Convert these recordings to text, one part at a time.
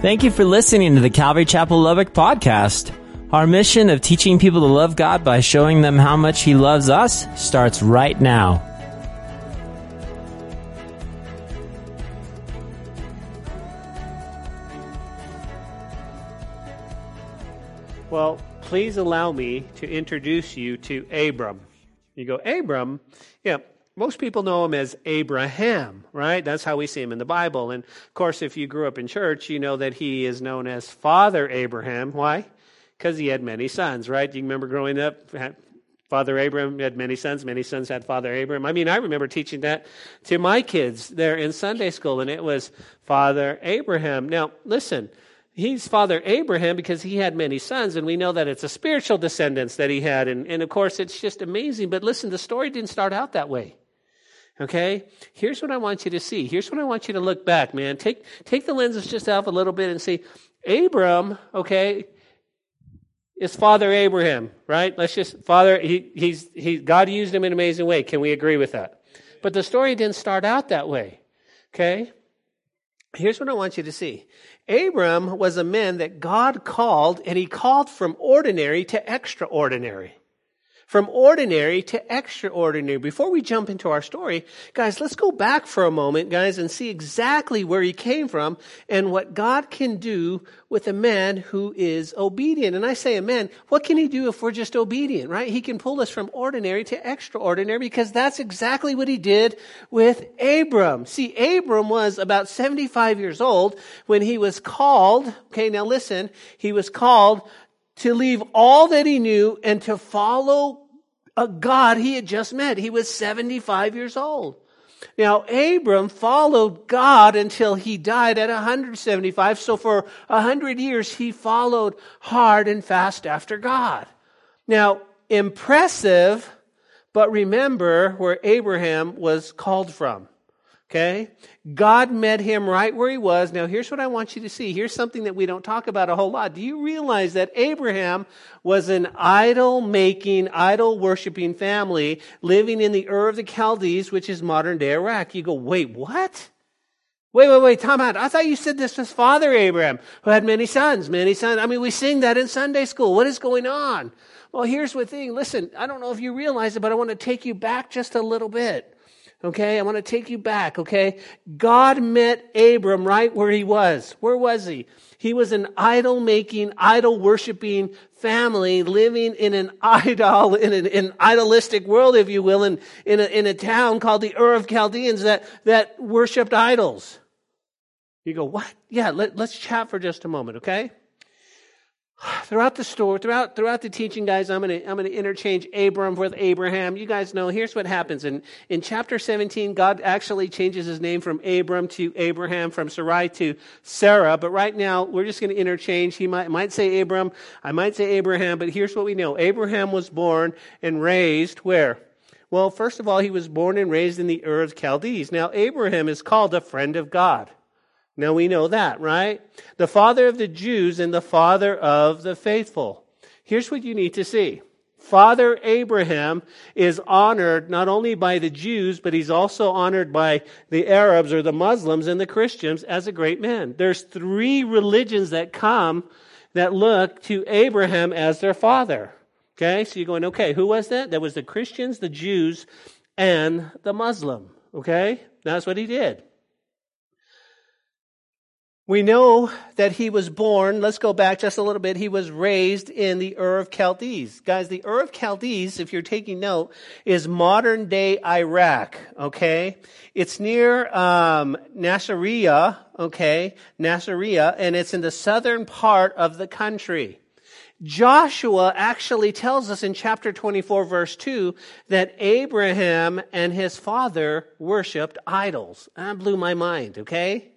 Thank you for listening to the Calvary Chapel Lubbock podcast. Our mission of teaching people to love God by showing them how much He loves us starts right now. Well, please allow me to introduce you to Abram. You go, Abram? Yeah, most people know him as Abraham, right? That's how we see him in the Bible. And of course, if you grew up in church, you know that he is known as Father Abraham. Why? Because he had many sons, right? You remember growing up, Father Abraham had many sons, many sons had Father Abraham. I mean, I remember teaching that to my kids there in Sunday school, and it was Father Abraham. Now, listen, he's Father Abraham because he had many sons, and we know that it's a spiritual descendants that he had. And, and of course, it's just amazing. But listen, the story didn't start out that way. Okay? Here's what I want you to see. Here's what I want you to look back, man. Take, take the lenses just off a little bit and see. Abram, okay, is Father Abraham, right? Let's just, Father, he, he's, he, God used him in an amazing way. Can we agree with that? But the story didn't start out that way. Okay? Here's what I want you to see. Abram was a man that God called, and he called from ordinary to extraordinary from ordinary to extraordinary. Before we jump into our story, guys, let's go back for a moment, guys, and see exactly where he came from and what God can do with a man who is obedient. And I say a man, what can he do if we're just obedient, right? He can pull us from ordinary to extraordinary because that's exactly what he did with Abram. See, Abram was about 75 years old when he was called, okay, now listen, he was called to leave all that he knew and to follow a God he had just met. He was 75 years old. Now, Abram followed God until he died at 175. So for 100 years, he followed hard and fast after God. Now, impressive, but remember where Abraham was called from. Okay? God met him right where he was. Now, here's what I want you to see. Here's something that we don't talk about a whole lot. Do you realize that Abraham was an idol making, idol worshiping family living in the Ur of the Chaldees, which is modern day Iraq? You go, wait, what? Wait, wait, wait, Tom out. I thought you said this was Father Abraham, who had many sons, many sons. I mean, we sing that in Sunday school. What is going on? Well, here's the thing. Listen, I don't know if you realize it, but I want to take you back just a little bit. Okay, I want to take you back, okay? God met Abram right where he was. Where was he? He was an idol making, idol worshiping family living in an idol, in an, in idolistic world, if you will, in, in, a, in a town called the Ur of Chaldeans that, that worshiped idols. You go, what? Yeah, let, let's chat for just a moment, okay? Throughout the story, throughout throughout the teaching, guys, I'm gonna I'm gonna interchange Abram with Abraham. You guys know. Here's what happens in in chapter 17. God actually changes his name from Abram to Abraham, from Sarai to Sarah. But right now, we're just gonna interchange. He might might say Abram, I might say Abraham. But here's what we know: Abraham was born and raised where? Well, first of all, he was born and raised in the Ur of Chaldees. Now, Abraham is called a friend of God. Now we know that, right? The father of the Jews and the father of the faithful. Here's what you need to see. Father Abraham is honored not only by the Jews, but he's also honored by the Arabs or the Muslims and the Christians as a great man. There's three religions that come that look to Abraham as their father. Okay, so you're going, okay, who was that? That was the Christians, the Jews, and the Muslim. Okay, that's what he did. We know that he was born, let's go back just a little bit, he was raised in the Ur of Chaldees. Guys, the Ur of Chaldees, if you're taking note, is modern day Iraq, okay? It's near um, okay? Nasiriyah, and it's in the southern part of the country. Joshua actually tells us in chapter 24 verse 2 that Abraham and his father worshiped idols. That blew my mind, okay?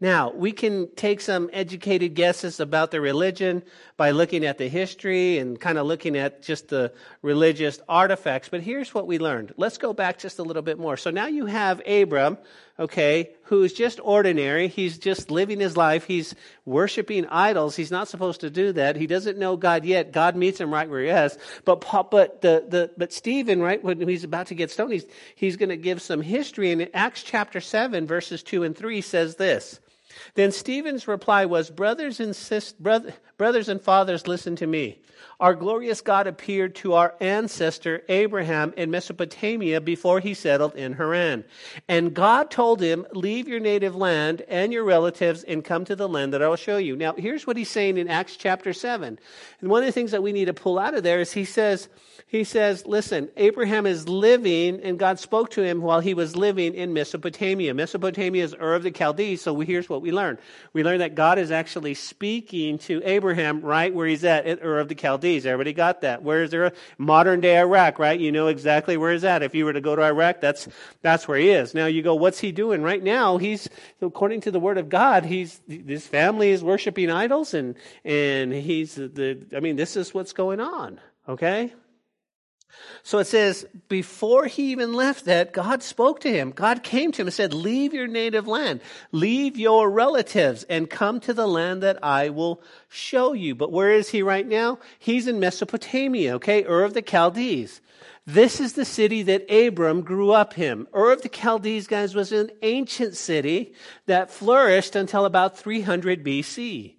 Now, we can take some educated guesses about the religion by looking at the history and kind of looking at just the religious artifacts, but here's what we learned. Let's go back just a little bit more. So now you have Abram, okay, who's just ordinary. He's just living his life. He's worshiping idols. He's not supposed to do that. He doesn't know God yet. God meets him right where he is. But but the, the but Stephen, right, when he's about to get stoned, he's, he's going to give some history. And in Acts chapter 7, verses 2 and 3 says this. Then Stephen's reply was, Brothers and, sis- brother, brothers and fathers, listen to me. Our glorious God appeared to our ancestor Abraham in Mesopotamia before he settled in Haran. And God told him, Leave your native land and your relatives and come to the land that I will show you. Now, here's what he's saying in Acts chapter 7. And one of the things that we need to pull out of there is he says, he says, listen, Abraham is living, and God spoke to him while he was living in Mesopotamia. Mesopotamia is Ur of the Chaldees, so here's what we learn. We learn that God is actually speaking to Abraham right where he's at, Ur of the Chaldees. Everybody got that? Where is there? A modern day Iraq, right? You know exactly where he's at. If you were to go to Iraq, that's, that's where he is. Now you go, what's he doing? Right now, he's, according to the word of God, he's, his family is worshiping idols, and, and he's the, I mean, this is what's going on, okay? So it says, before he even left that, God spoke to him. God came to him and said, Leave your native land, leave your relatives, and come to the land that I will show you. But where is he right now? He's in Mesopotamia, okay? Ur of the Chaldees. This is the city that Abram grew up in. Ur of the Chaldees, guys, was an ancient city that flourished until about 300 BC.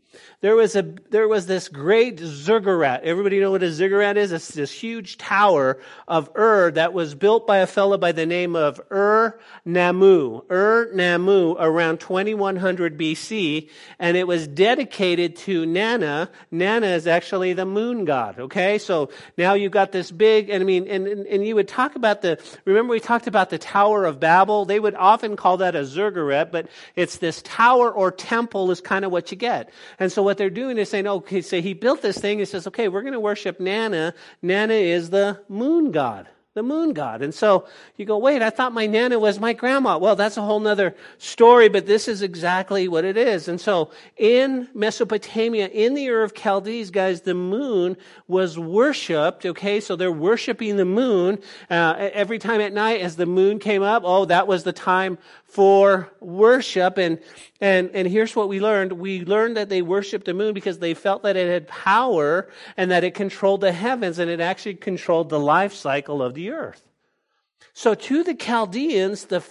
There was, a, there was this great ziggurat. Everybody know what a ziggurat is? It's this huge tower of Ur that was built by a fellow by the name of Ur Nammu. Ur Nammu around 2100 BC, and it was dedicated to Nana. Nana is actually the moon god, okay? So now you've got this big, and I mean, and, and, and you would talk about the, remember we talked about the Tower of Babel? They would often call that a ziggurat, but it's this tower or temple is kind of what you get. And so what they're doing is saying, okay, so he built this thing. He says, okay, we're going to worship Nana. Nana is the moon god the moon god. And so you go, wait, I thought my nana was my grandma. Well, that's a whole nother story, but this is exactly what it is. And so in Mesopotamia, in the Ur of Chaldees, guys, the moon was worshipped. Okay, so they're worshiping the moon uh, every time at night as the moon came up. Oh, that was the time for worship. And, and, and here's what we learned. We learned that they worshiped the moon because they felt that it had power and that it controlled the heavens and it actually controlled the life cycle of the earth. So to the Chaldeans, the,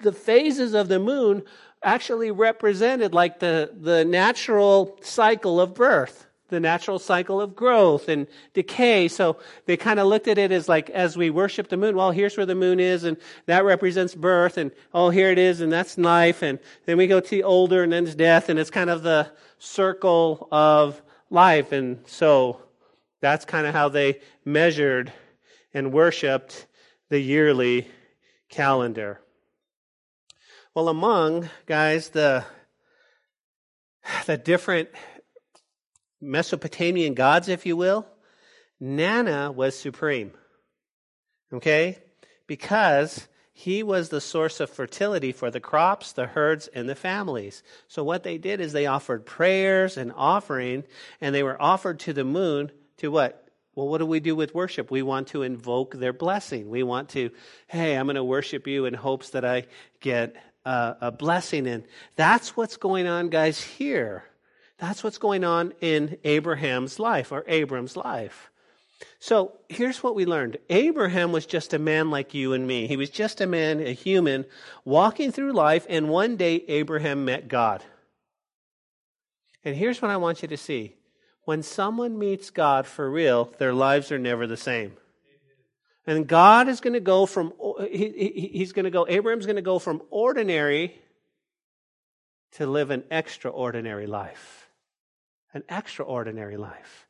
the phases of the moon actually represented like the, the natural cycle of birth the natural cycle of growth and decay. So they kind of looked at it as like, as we worship the moon, well, here's where the moon is, and that represents birth, and oh, here it is, and that's life, and then we go to older, and then it's death, and it's kind of the circle of life. And so that's kind of how they measured and worshiped the yearly calendar. Well, among, guys, the, the different Mesopotamian gods, if you will, Nana was supreme. Okay? Because he was the source of fertility for the crops, the herds, and the families. So what they did is they offered prayers and offering, and they were offered to the moon to what? Well, what do we do with worship? We want to invoke their blessing. We want to, hey, I'm going to worship you in hopes that I get a, a blessing. And that's what's going on, guys, here. That's what's going on in Abraham's life or Abram's life. So here's what we learned Abraham was just a man like you and me. He was just a man, a human, walking through life, and one day Abraham met God. And here's what I want you to see when someone meets God for real, their lives are never the same. And God is going to go from, he, he's going to go, Abraham's going to go from ordinary to live an extraordinary life an extraordinary life.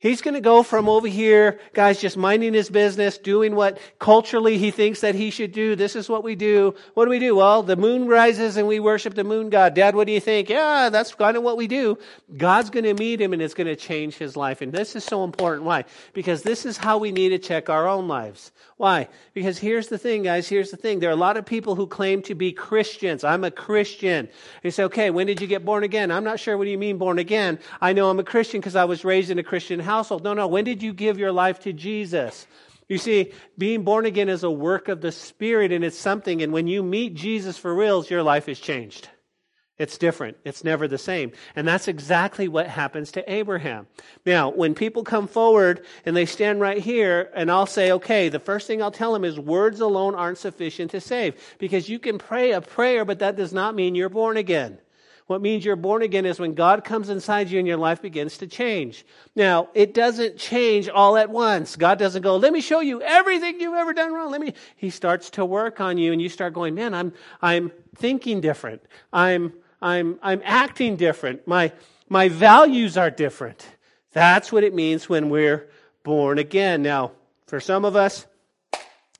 He's going to go from over here, guys, just minding his business, doing what culturally he thinks that he should do. This is what we do. What do we do? Well, the moon rises and we worship the moon god. Dad, what do you think? Yeah, that's kind of what we do. God's going to meet him and it's going to change his life. And this is so important. Why? Because this is how we need to check our own lives. Why? Because here's the thing, guys. Here's the thing. There are a lot of people who claim to be Christians. I'm a Christian. You say, okay, when did you get born again? I'm not sure what do you mean born again. I know I'm a Christian because I was raised in a Christian household. No, no. When did you give your life to Jesus? You see, being born again is a work of the Spirit and it's something. And when you meet Jesus for reals, your life is changed. It's different. It's never the same. And that's exactly what happens to Abraham. Now, when people come forward and they stand right here, and I'll say, okay, the first thing I'll tell them is words alone aren't sufficient to save. Because you can pray a prayer, but that does not mean you're born again. What means you're born again is when God comes inside you and your life begins to change. Now, it doesn't change all at once. God doesn't go, let me show you everything you've ever done wrong. Let me, he starts to work on you and you start going, man, I'm, I'm thinking different. I'm, I'm, I'm acting different. My, my values are different. That's what it means when we're born again. Now, for some of us,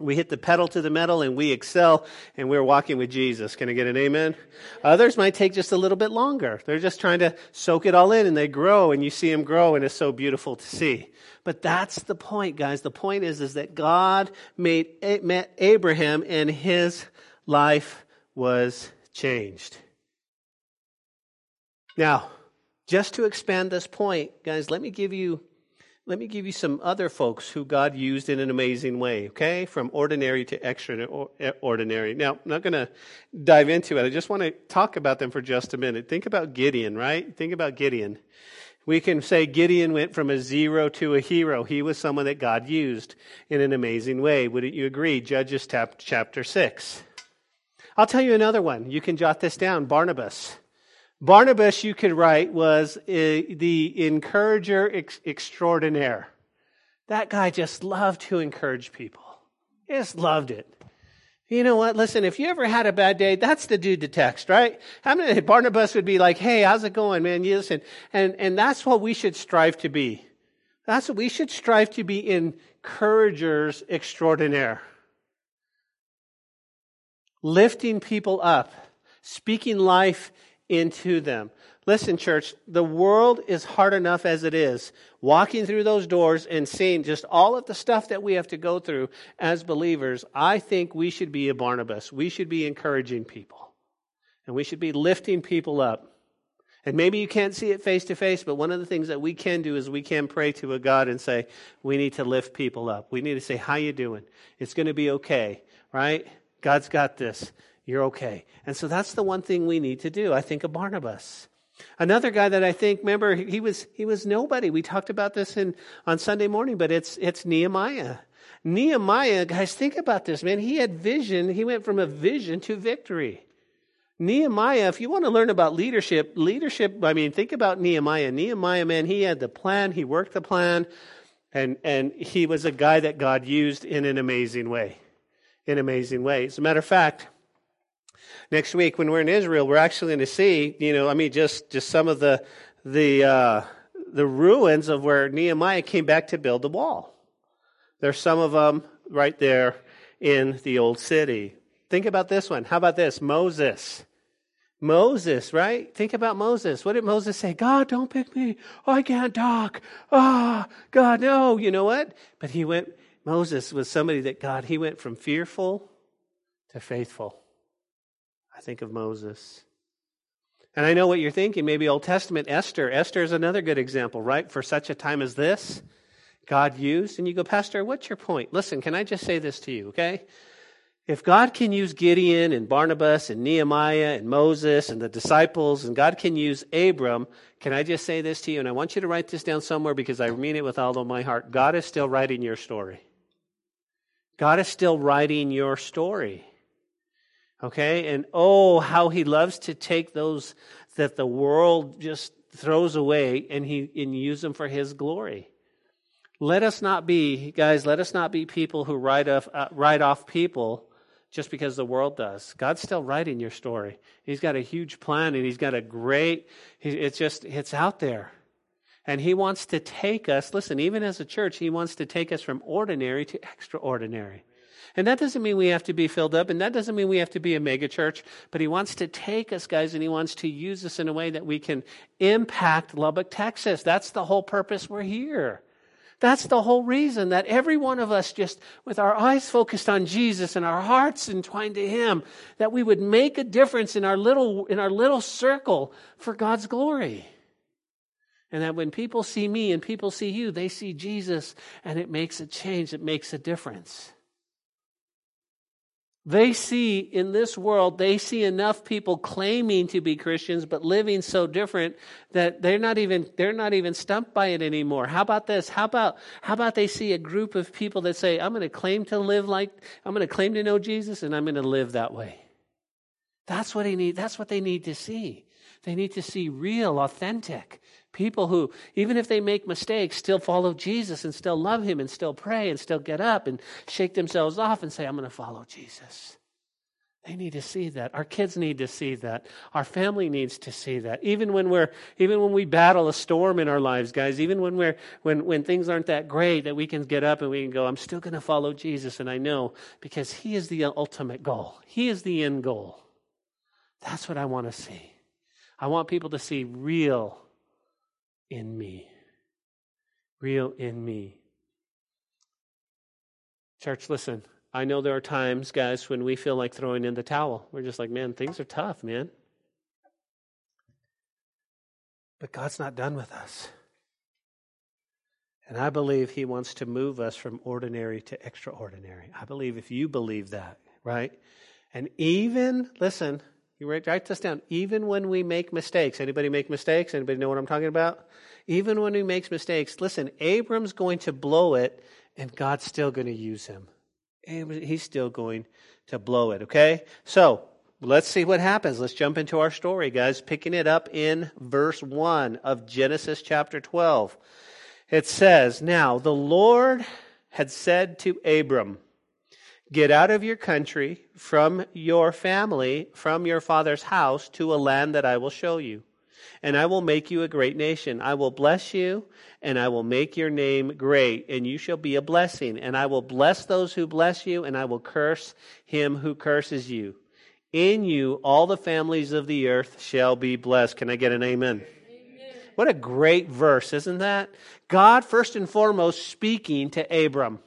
we hit the pedal to the metal and we excel and we're walking with Jesus. Can I get an amen? Others might take just a little bit longer. They're just trying to soak it all in and they grow and you see them grow and it's so beautiful to see. But that's the point, guys. The point is, is that God made, Abraham and his life was changed. Now, just to expand this point, guys, let me give you let me give you some other folks who God used in an amazing way, okay? From ordinary to extraordinary. Eh, now, I'm not going to dive into it. I just want to talk about them for just a minute. Think about Gideon, right? Think about Gideon. We can say Gideon went from a zero to a hero. He was someone that God used in an amazing way. Wouldn't you agree? Judges chapter 6. I'll tell you another one. You can jot this down Barnabas. Barnabas, you could write, was uh, the encourager ex- extraordinaire. That guy just loved to encourage people. Just loved it. You know what? Listen, if you ever had a bad day, that's the dude to text, right? How many Barnabas would be like, "Hey, how's it going, man?" You listen, and and that's what we should strive to be. That's what we should strive to be encouragers extraordinaire, lifting people up, speaking life into them. Listen, church, the world is hard enough as it is. Walking through those doors and seeing just all of the stuff that we have to go through as believers, I think we should be a Barnabas. We should be encouraging people. And we should be lifting people up. And maybe you can't see it face to face, but one of the things that we can do is we can pray to a God and say, we need to lift people up. We need to say, how you doing? It's going to be okay, right? God's got this you're okay. And so that's the one thing we need to do. I think of Barnabas. Another guy that I think, remember, he was he was nobody. We talked about this in on Sunday morning, but it's it's Nehemiah. Nehemiah, guys, think about this, man. He had vision. He went from a vision to victory. Nehemiah, if you want to learn about leadership, leadership, I mean, think about Nehemiah. Nehemiah, man, he had the plan, he worked the plan, and, and he was a guy that God used in an amazing way. In amazing way. As a matter of fact, next week when we're in Israel, we're actually going to see, you know, I mean, just just some of the the uh, the ruins of where Nehemiah came back to build the wall. There's some of them right there in the old city. Think about this one. How about this? Moses. Moses, right? Think about Moses. What did Moses say? God, don't pick me. I can't talk. Ah, oh, God, no. You know what? But he went, Moses was somebody that God, he went from fearful to faithful. I think of Moses. And I know what you're thinking. Maybe Old Testament Esther. Esther is another good example, right? For such a time as this, God used. And you go, Pastor, what's your point? Listen, can I just say this to you, okay? If God can use Gideon and Barnabas and Nehemiah and Moses and the disciples, and God can use Abram, can I just say this to you? And I want you to write this down somewhere because I mean it with all of my heart. God is still writing your story. God is still writing your story. Okay? And oh, how he loves to take those that the world just throws away and he and use them for his glory. Let us not be, guys, let us not be people who write off, uh, write off people just because the world does. God's still writing your story. He's got a huge plan and he's got a great, it's just, it's out there. And he wants to take us, listen, even as a church, he wants to take us from ordinary to extraordinary. And that doesn't mean we have to be filled up, and that doesn't mean we have to be a mega church, but He wants to take us, guys, and He wants to use us in a way that we can impact Lubbock, Texas. That's the whole purpose we're here. That's the whole reason that every one of us, just with our eyes focused on Jesus and our hearts entwined to Him, that we would make a difference in our little, in our little circle for God's glory. And that when people see me and people see you, they see Jesus and it makes a change, it makes a difference. They see in this world, they see enough people claiming to be Christians but living so different that they're not even they're not even stumped by it anymore. How about this? How about how about they see a group of people that say, I'm going to claim to live like I'm going to claim to know Jesus and I'm going to live that way. That's what he need, that's what they need to see. They need to see real, authentic people who, even if they make mistakes, still follow Jesus and still love him and still pray and still get up and shake themselves off and say, I'm going to follow Jesus. They need to see that. Our kids need to see that. Our family needs to see that. Even when we're, even when we battle a storm in our lives, guys, even when we're, when, when things aren't that great, that we can get up and we can go, I'm still going to follow Jesus. And I know because He is the ultimate goal. He is the end goal. That's what I want to see. I want people to see real in me. Real in me. Church, listen. I know there are times, guys, when we feel like throwing in the towel. We're just like, man, things are tough, man. But God's not done with us. And I believe He wants to move us from ordinary to extraordinary. I believe if you believe that, right? And even, listen, you writes write this down. Even when we make mistakes, anybody make mistakes? Anybody know what I'm talking about? Even when we make mistakes, listen, Abram's going to blow it and God's still going to use him he's still going to blow it, okay? So, let's see what happens. Let's jump into our story, guys, picking it up in verse 1 of Genesis chapter 12. It says, Now the Lord had said to Abram, Get out of your country, from your family, from your father's house, to a land that I will show you and I will make you a great nation. I will bless you, and I will make your name great, and you shall be a blessing. And I will bless those who bless you, and I will curse him who curses you. In you, all the families of the earth shall be blessed. Can I get an amen? amen? What a great verse, isn't that? God, first and foremost, speaking to Abram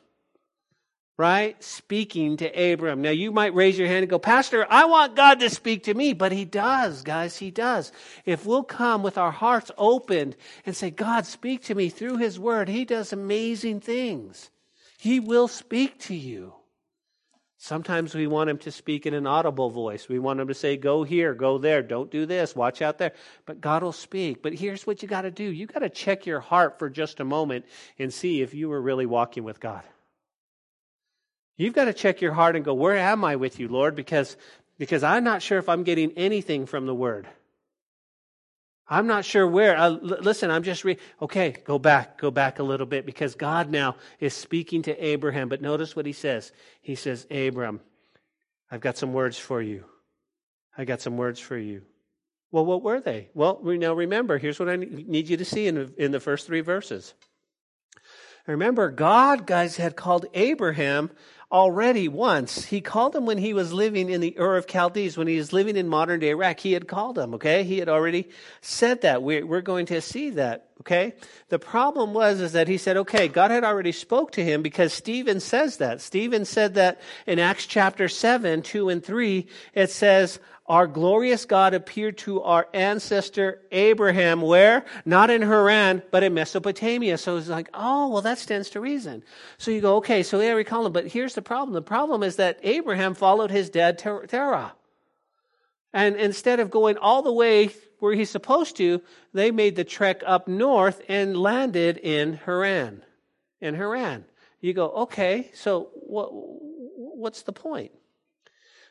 right? Speaking to Abram. Now you might raise your hand and go, Pastor, I want God to speak to me. But he does, guys, he does. If we'll come with our hearts opened and say, God, speak to me through his word, he does amazing things. He will speak to you. Sometimes we want him to speak in an audible voice. We want him to say, go here, go there, don't do this, watch out there. But God will speak. But here's what you got to do. You got to check your heart for just a moment and see if you were really walking with God. You've got to check your heart and go, where am I with you, Lord? Because, because I'm not sure if I'm getting anything from the word. I'm not sure where. Uh, l- listen, I'm just re- okay. Go back, go back a little bit because God now is speaking to Abraham. But notice what he says. He says, Abram, I've got some words for you. I got some words for you. Well, what were they? Well, now remember, here's what I need you to see in in the first three verses. Remember, God, guys, had called Abraham already once. He called him when he was living in the Ur of Chaldees, when he was living in modern day Iraq. He had called him, okay? He had already said that. We're, we're going to see that, okay? The problem was is that he said, okay, God had already spoke to him because Stephen says that. Stephen said that in Acts chapter 7, 2 and 3, it says, our glorious God appeared to our ancestor Abraham, where? Not in Haran, but in Mesopotamia. So it's like, oh, well, that stands to reason. So you go, okay, so yeah, we call him. But here's the problem. The problem is that Abraham followed his dad, Terah. And instead of going all the way where he's supposed to, they made the trek up north and landed in Haran. In Haran. You go, okay, so what, what's the point?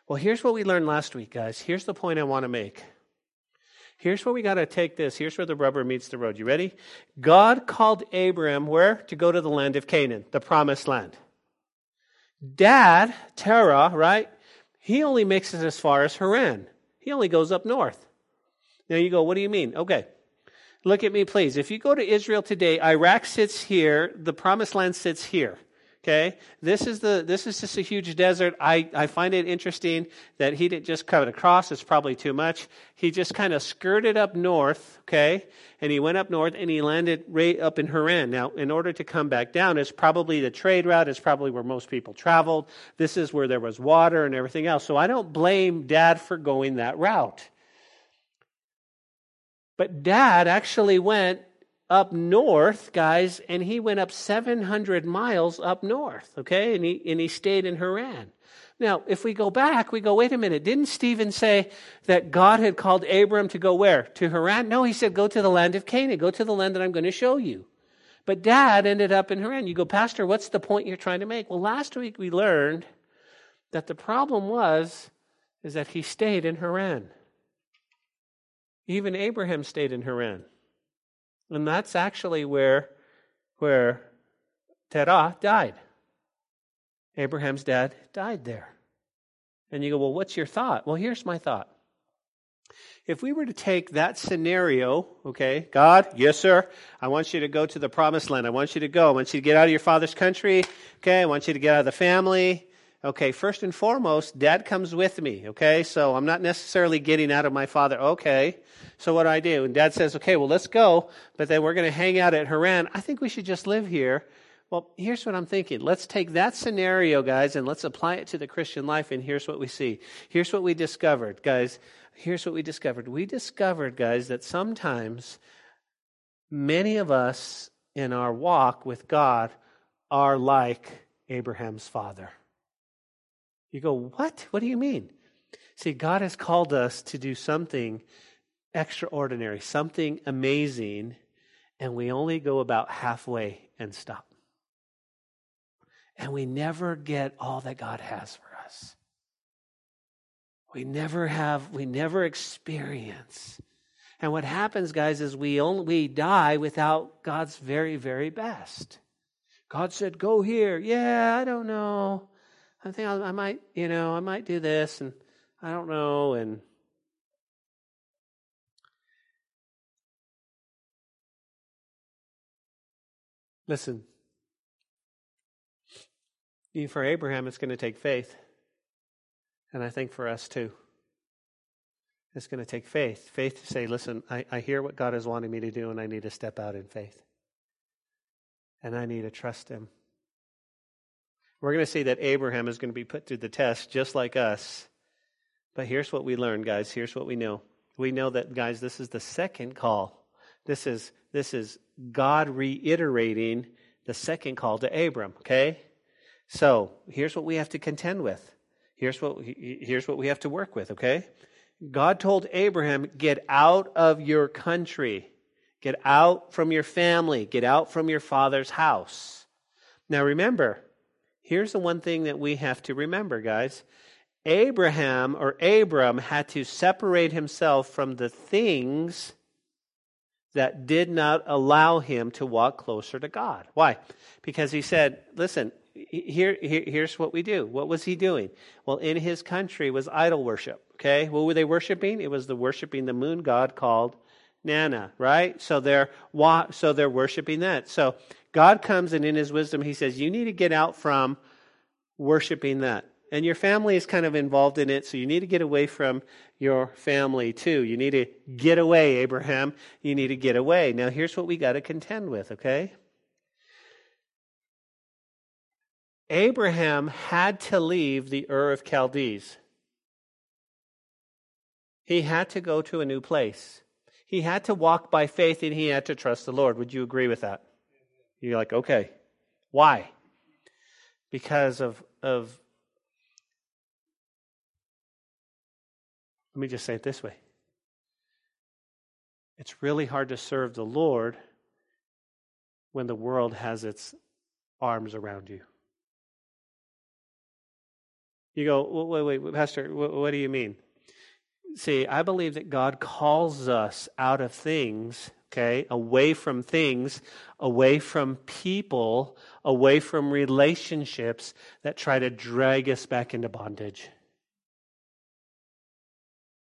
Well, here's what we learned last week, guys. Here's the point I want to make. Here's where we got to take this. Here's where the rubber meets the road. You ready? God called Abram where? To go to the land of Canaan, the promised land. Dad, Terah, right? He only makes it as far as Haran. He only goes up north. Now you go, what do you mean? Okay. Look at me, please. If you go to Israel today, Iraq sits here, the promised land sits here. Okay, this is the this is just a huge desert. I, I find it interesting that he didn't just cut it across. It's probably too much. He just kind of skirted up north. Okay, and he went up north and he landed right up in Haran. Now, in order to come back down, it's probably the trade route. It's probably where most people traveled. This is where there was water and everything else. So I don't blame Dad for going that route. But Dad actually went up north, guys, and he went up 700 miles up north, okay? And he, and he stayed in Haran. Now, if we go back, we go, wait a minute, didn't Stephen say that God had called Abram to go where? To Haran? No, he said, go to the land of Canaan, go to the land that I'm going to show you. But dad ended up in Haran. You go, Pastor, what's the point you're trying to make? Well, last week we learned that the problem was is that he stayed in Haran. Even Abraham stayed in Haran. And that's actually where, where Terah died. Abraham's dad died there. And you go, well, what's your thought? Well, here's my thought. If we were to take that scenario, okay, God, yes, sir, I want you to go to the promised land. I want you to go. I want you to get out of your father's country. Okay, I want you to get out of the family. Okay, first and foremost, dad comes with me. Okay, so I'm not necessarily getting out of my father. Okay, so what do I do? And dad says, okay, well, let's go, but then we're going to hang out at Haran. I think we should just live here. Well, here's what I'm thinking. Let's take that scenario, guys, and let's apply it to the Christian life, and here's what we see. Here's what we discovered, guys. Here's what we discovered. We discovered, guys, that sometimes many of us in our walk with God are like Abraham's father. You go, what? What do you mean? See, God has called us to do something extraordinary, something amazing, and we only go about halfway and stop and we never get all that God has for us. We never have, we never experience. And what happens, guys, is we only we die without God's very, very best. God said, "Go here." Yeah, I don't know. I think I, might, you know, I might do this, and I don't know, and listen. Even For Abraham, it's going to take faith. And I think for us too. It's going to take faith. Faith to say, listen, I, I hear what God is wanting me to do, and I need to step out in faith. And I need to trust Him. We're going to see that Abraham is going to be put through the test just like us. But here's what we learned, guys. Here's what we know. We know that, guys, this is the second call. This is, this is God reiterating the second call to Abram, okay? So here's what we have to contend with. Here's what, here's what we have to work with, okay? God told Abraham, get out of your country. Get out from your family. Get out from your father's house. Now remember, here's the one thing that we have to remember, guys. Abraham or Abram had to separate himself from the things that did not allow him to walk closer to God. Why? Because he said, listen, here, here, here's what we do. What was he doing? Well, in his country was idol worship. Okay, what were they worshiping? It was the worshiping the moon god called Nana, right? So they're so they're worshiping that. So God comes and in His wisdom, He says, "You need to get out from worshiping that." And your family is kind of involved in it, so you need to get away from your family too. You need to get away, Abraham. You need to get away. Now, here's what we got to contend with, okay? Abraham had to leave the Ur of Chaldees. He had to go to a new place. He had to walk by faith and he had to trust the Lord. Would you agree with that? You're like, okay. Why? Because of, of let me just say it this way. It's really hard to serve the Lord when the world has its arms around you. You go, wait, wait, Pastor, what, what do you mean? See, I believe that God calls us out of things, okay, away from things, away from people, away from relationships that try to drag us back into bondage.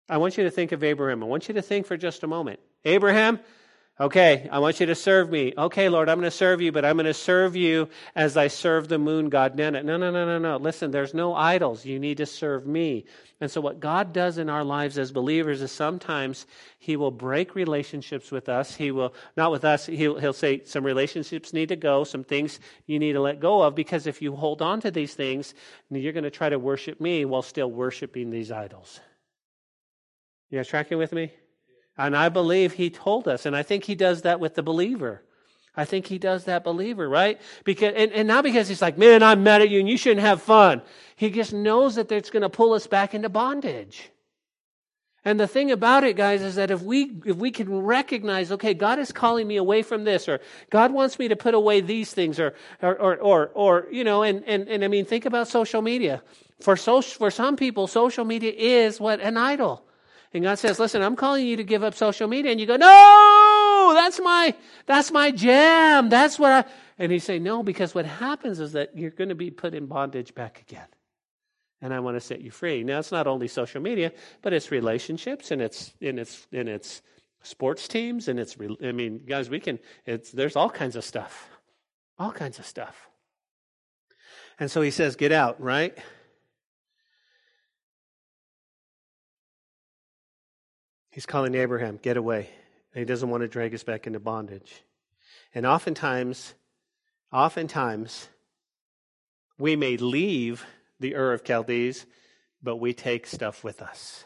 I want you to think of Abraham. I want you to think for just a moment. Abraham, Okay, I want you to serve me. Okay, Lord, I'm going to serve you, but I'm going to serve you as I serve the moon god Nana. No, no, no, no, no. Listen, there's no idols. You need to serve me. And so, what God does in our lives as believers is sometimes He will break relationships with us. He will, not with us, He'll, he'll say some relationships need to go, some things you need to let go of, because if you hold on to these things, you're going to try to worship me while still worshiping these idols. You guys tracking with me? And I believe he told us, and I think he does that with the believer. I think he does that believer, right? Because and, and not because he's like, man, I'm mad at you and you shouldn't have fun. He just knows that it's going to pull us back into bondage. And the thing about it, guys, is that if we if we can recognize, okay, God is calling me away from this, or God wants me to put away these things, or or or or, or you know, and, and and I mean, think about social media. For, so, for some people, social media is what? An idol. And God says, listen, I'm calling you to give up social media. And you go, no, that's my, that's my jam. That's what I, and he say, no, because what happens is that you're going to be put in bondage back again. And I want to set you free. Now, it's not only social media, but it's relationships and it's, and it's, and it's sports teams and it's, I mean, guys, we can, it's, there's all kinds of stuff. All kinds of stuff. And so he says, get out, right? He's calling Abraham, get away. And he doesn't want to drag us back into bondage. And oftentimes, oftentimes, we may leave the Ur of Chaldees, but we take stuff with us.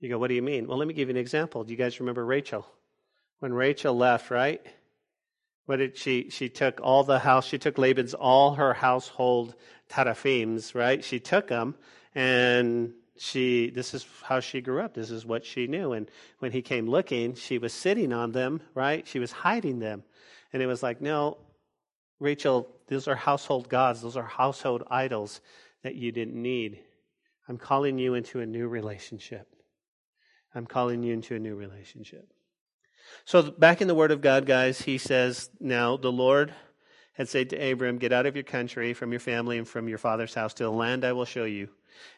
You go, what do you mean? Well, let me give you an example. Do you guys remember Rachel? When Rachel left, right? What did she? She took all the house. She took Laban's all her household teraphims, right? She took them, and she this is how she grew up. This is what she knew. And when he came looking she was sitting on them right? She was hiding them. And it was like no rachel those are household gods. Those are household idols that you didn't need. I'm calling you into a new relationship. I'm calling you into a new relationship. So back in the word of god guys he says now the lord had said to abram get out of your country from your family and from your father's house to the land i will show you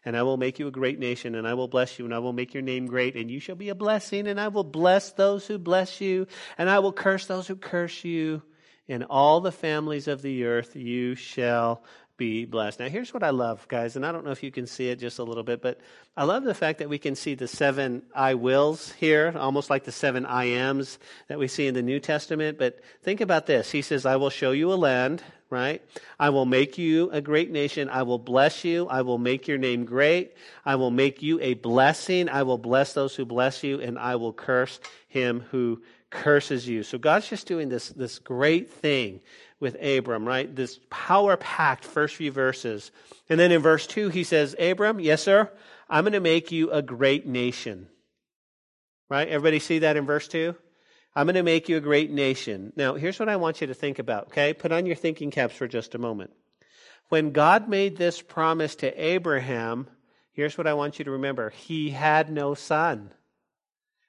and I will make you a great nation, and I will bless you, and I will make your name great, and you shall be a blessing, and I will bless those who bless you, and I will curse those who curse you. In all the families of the earth you shall be blessed. Now, here's what I love, guys, and I don't know if you can see it just a little bit, but I love the fact that we can see the seven I wills here, almost like the seven I ams that we see in the New Testament. But think about this. He says, I will show you a land, right? I will make you a great nation. I will bless you. I will make your name great. I will make you a blessing. I will bless those who bless you, and I will curse him who curses you. So God's just doing this, this great thing with Abram, right? This power packed first few verses. And then in verse 2, he says, Abram, yes, sir, I'm going to make you a great nation. Right? Everybody see that in verse 2? I'm going to make you a great nation. Now, here's what I want you to think about, okay? Put on your thinking caps for just a moment. When God made this promise to Abraham, here's what I want you to remember He had no son.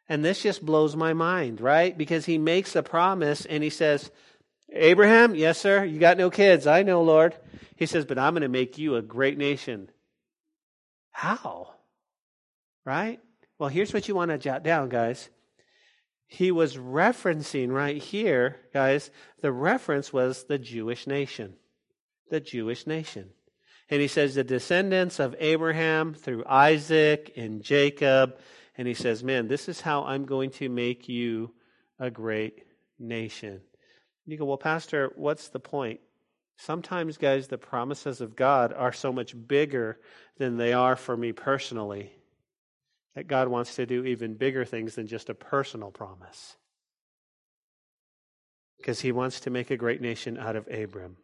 And this just blows my mind, right? Because he makes a promise and he says, Abraham, yes, sir, you got no kids. I know, Lord. He says, but I'm going to make you a great nation. How? Right? Well, here's what you want to jot down, guys. He was referencing right here, guys, the reference was the Jewish nation. The Jewish nation. And he says, the descendants of Abraham through Isaac and Jacob. And he says, man, this is how I'm going to make you a great nation. You go, well, Pastor, what's the point? Sometimes, guys, the promises of God are so much bigger than they are for me personally that God wants to do even bigger things than just a personal promise. Because he wants to make a great nation out of Abram.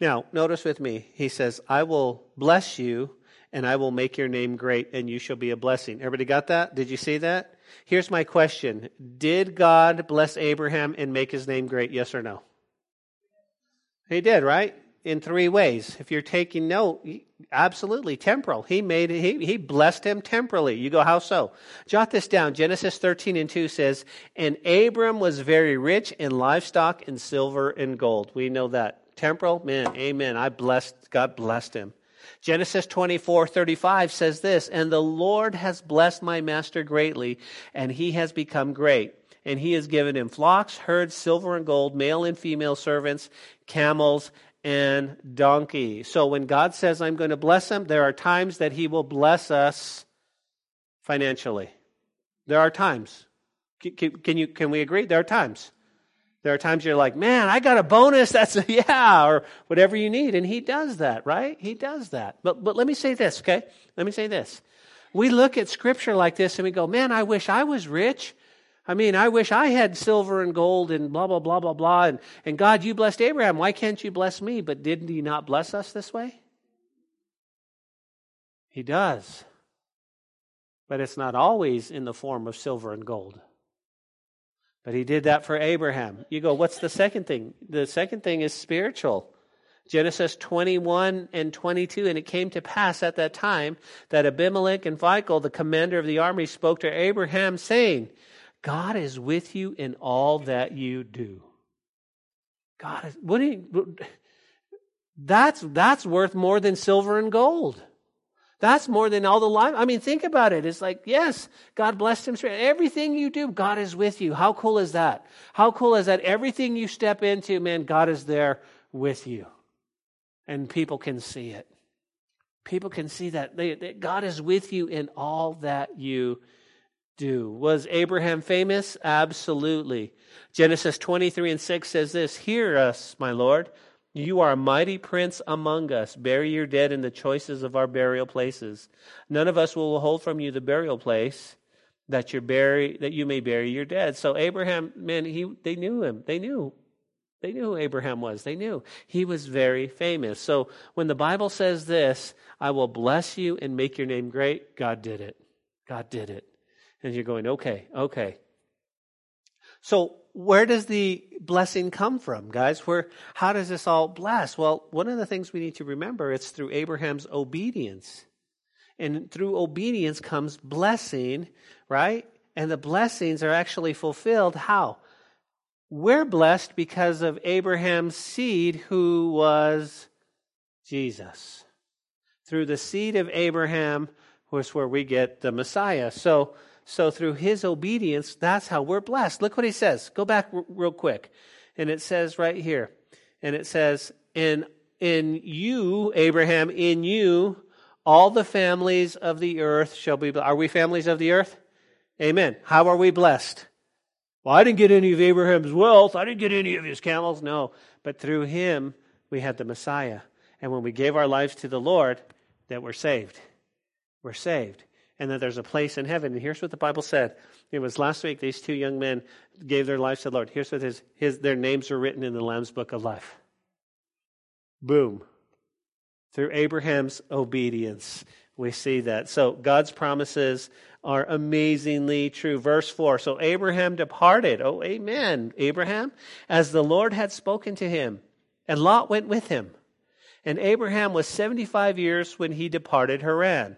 Now, notice with me, he says, I will bless you and I will make your name great and you shall be a blessing. Everybody got that? Did you see that? Here's my question Did God bless Abraham and make his name great? Yes or no? He did, right? In three ways. If you're taking note, absolutely temporal. He made he he blessed him temporally. You go, how so? Jot this down. Genesis 13 and 2 says, And Abram was very rich in livestock and silver and gold. We know that. Temporal, man, amen. I blessed, God blessed him. Genesis 24, 35 says this, And the Lord has blessed my master greatly, and he has become great. And he has given him flocks, herds, silver and gold, male and female servants, camels, and donkey. So when God says, I'm going to bless him, there are times that he will bless us financially. There are times. Can, can, you, can we agree? There are times. There are times you're like, man, I got a bonus. That's a, yeah, or whatever you need. And he does that, right? He does that. But, but let me say this, okay? Let me say this. We look at scripture like this and we go, man, I wish I was rich. I mean, I wish I had silver and gold and blah, blah, blah, blah, blah. And, and God, you blessed Abraham. Why can't you bless me? But didn't he not bless us this way? He does. But it's not always in the form of silver and gold. But he did that for Abraham. You go, what's the second thing? The second thing is spiritual. Genesis 21 and 22. And it came to pass at that time that Abimelech and Phicol, the commander of the army, spoke to Abraham, saying, God is with you in all that you do. God is, what do you, that's, that's worth more than silver and gold. That's more than all the life. I mean, think about it. It's like, yes, God blessed him. Everything you do, God is with you. How cool is that? How cool is that? Everything you step into, man, God is there with you. And people can see it. People can see that. They, that God is with you in all that you do. Was Abraham famous? Absolutely. Genesis 23 and 6 says this Hear us, my Lord. You are a mighty prince among us. Bury your dead in the choices of our burial places. None of us will hold from you the burial place that you bury that you may bury your dead. So Abraham, man, he they knew him. They knew. They knew who Abraham was. They knew. He was very famous. So when the Bible says this, I will bless you and make your name great, God did it. God did it. And you're going, okay, okay. So where does the blessing come from, guys? Where how does this all bless? Well, one of the things we need to remember it's through Abraham's obedience. And through obedience comes blessing, right? And the blessings are actually fulfilled how? We're blessed because of Abraham's seed who was Jesus. Through the seed of Abraham was where we get the Messiah. So so through his obedience, that's how we're blessed. Look what he says. Go back r- real quick. And it says right here. And it says, in, in you, Abraham, in you, all the families of the earth shall be blessed. Are we families of the earth? Amen. How are we blessed? Well, I didn't get any of Abraham's wealth. I didn't get any of his camels. No. But through him, we had the Messiah. And when we gave our lives to the Lord, that we're saved. We're saved and that there's a place in heaven. And here's what the Bible said. It was last week these two young men gave their lives to the Lord. Here's what his, his their names are written in the Lamb's book of life. Boom. Through Abraham's obedience, we see that. So God's promises are amazingly true. Verse 4 So Abraham departed. Oh, amen. Abraham, as the Lord had spoken to him, and Lot went with him. And Abraham was 75 years when he departed Haran.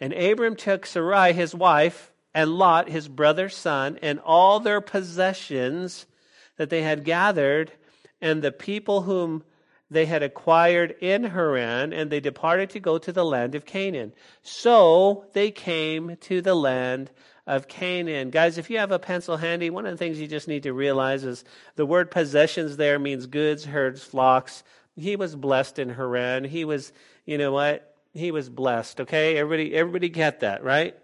And Abram took Sarai his wife, and Lot his brother's son, and all their possessions that they had gathered, and the people whom they had acquired in Haran, and they departed to go to the land of Canaan. So they came to the land of Canaan. Guys, if you have a pencil handy, one of the things you just need to realize is the word possessions there means goods, herds, flocks. He was blessed in Haran. He was, you know what? He was blessed. Okay, everybody, everybody get that, right?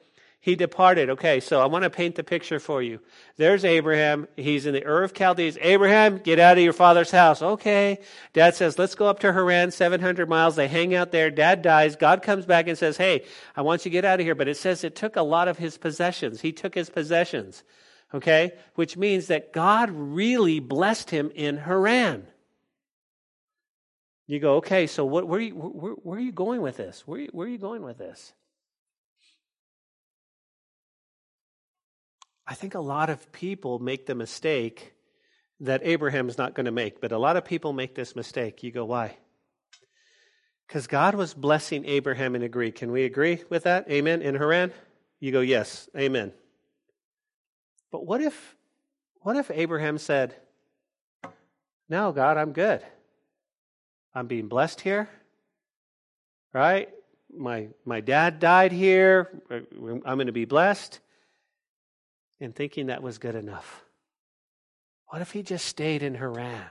He departed. Okay, so I want to paint the picture for you. There's Abraham. He's in the Ur of Chaldees. Abraham, get out of your father's house. Okay. Dad says, let's go up to Haran, 700 miles. They hang out there. Dad dies. God comes back and says, hey, I want you to get out of here. But it says it took a lot of his possessions. He took his possessions. Okay, which means that God really blessed him in Haran. You go, okay, so what, where, are you, where, where are you going with this? Where, where are you going with this? I think a lot of people make the mistake that Abraham is not going to make, but a lot of people make this mistake. You go, why? Because God was blessing Abraham in agree. Can we agree with that? Amen. In Haran? You go, yes, amen. But what if what if Abraham said, No, God, I'm good. I'm being blessed here, right? My, my dad died here. I'm going to be blessed. And thinking that was good enough. What if he just stayed in Haran?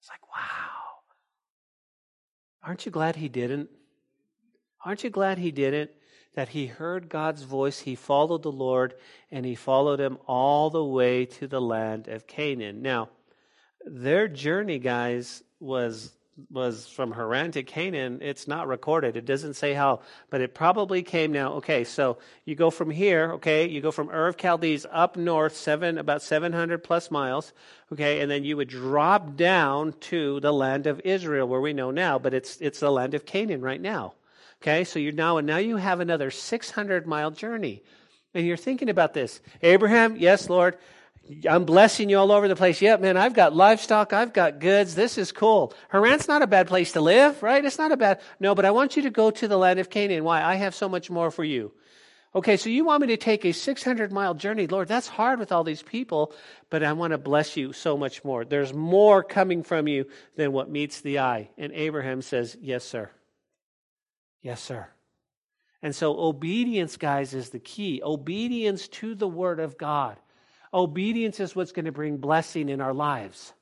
It's like, wow. Aren't you glad he didn't? Aren't you glad he didn't? That he heard God's voice, he followed the Lord, and he followed him all the way to the land of Canaan. Now, their journey, guys, was was from Haran to Canaan, it's not recorded. It doesn't say how, but it probably came now. Okay, so you go from here, okay, you go from Ur of Chaldees up north, seven about 700 plus miles, okay, and then you would drop down to the land of Israel, where we know now, but it's it's the land of Canaan right now. Okay, so you're now and now you have another 600 mile journey, and you're thinking about this. Abraham, yes, Lord, I'm blessing you all over the place. Yeah, man, I've got livestock. I've got goods. This is cool. Haran's not a bad place to live, right? It's not a bad, no, but I want you to go to the land of Canaan. Why? I have so much more for you. Okay, so you want me to take a 600 mile journey. Lord, that's hard with all these people, but I want to bless you so much more. There's more coming from you than what meets the eye. And Abraham says, Yes, sir. Yes, sir. And so obedience, guys, is the key. Obedience to the Word of God. Obedience is what's going to bring blessing in our lives.